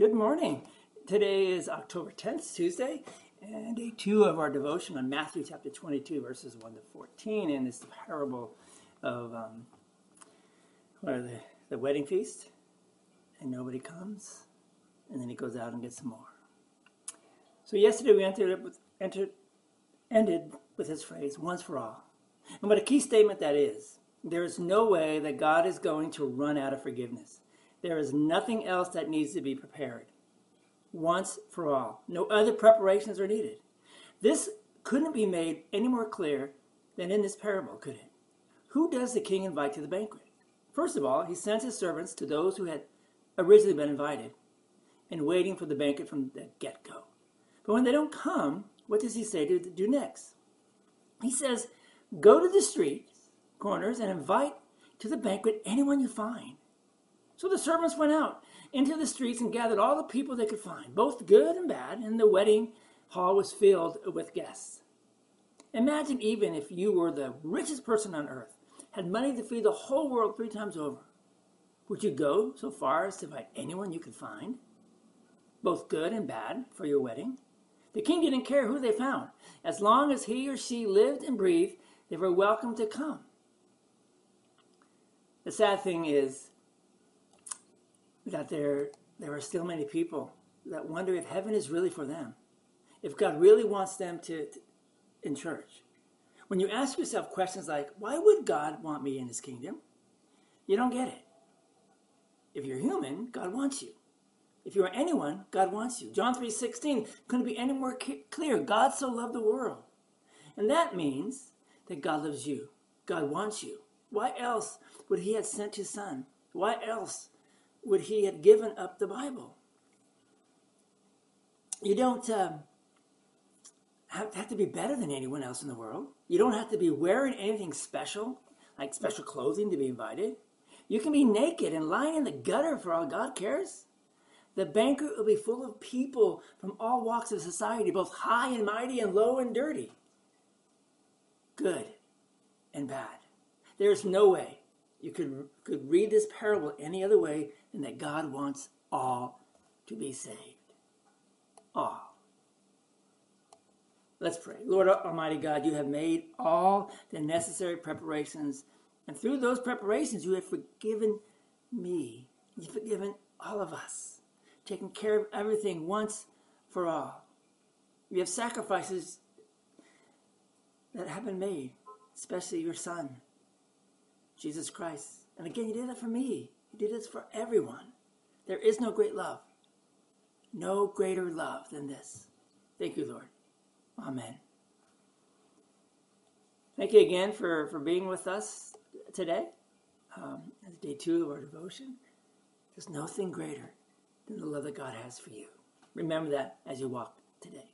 Good morning. Today is October 10th, Tuesday, and day two of our devotion on Matthew chapter 22, verses 1 to 14. And it's the parable of um, what the, the wedding feast, and nobody comes, and then he goes out and gets some more. So yesterday we entered, with, entered, ended with his phrase, once for all. And what a key statement that is. There is no way that God is going to run out of forgiveness. There is nothing else that needs to be prepared. Once for all. No other preparations are needed. This couldn't be made any more clear than in this parable, could it? Who does the king invite to the banquet? First of all, he sends his servants to those who had originally been invited and waiting for the banquet from the get go. But when they don't come, what does he say to do next? He says, Go to the streets, corners, and invite to the banquet anyone you find. So the servants went out into the streets and gathered all the people they could find, both good and bad, and the wedding hall was filled with guests. Imagine even if you were the richest person on earth, had money to feed the whole world three times over. Would you go so far as to invite anyone you could find, both good and bad, for your wedding? The king didn't care who they found. As long as he or she lived and breathed, they were welcome to come. The sad thing is, that there, there are still many people that wonder if heaven is really for them, if God really wants them to, to in church. When you ask yourself questions like, why would God want me in his kingdom? You don't get it. If you're human, God wants you. If you are anyone, God wants you. John 3:16 couldn't be any more clear. God so loved the world. And that means that God loves you. God wants you. Why else would he have sent his son? Why else would he have given up the Bible? You don't um, have, have to be better than anyone else in the world. You don't have to be wearing anything special, like special clothing, to be invited. You can be naked and lying in the gutter for all God cares. The banquet will be full of people from all walks of society, both high and mighty and low and dirty, good and bad. There's no way you could, could read this parable any other way than that God wants all to be saved. All. Let's pray. Lord Almighty God, you have made all the necessary preparations, and through those preparations, you have forgiven me. You've forgiven all of us, taken care of everything once for all. You have sacrifices that have been made, especially your Son. Jesus Christ. And again, He did that for me. He did this for everyone. There is no great love, no greater love than this. Thank you, Lord. Amen. Thank you again for, for being with us today. Um, day two of our devotion. There's nothing greater than the love that God has for you. Remember that as you walk today.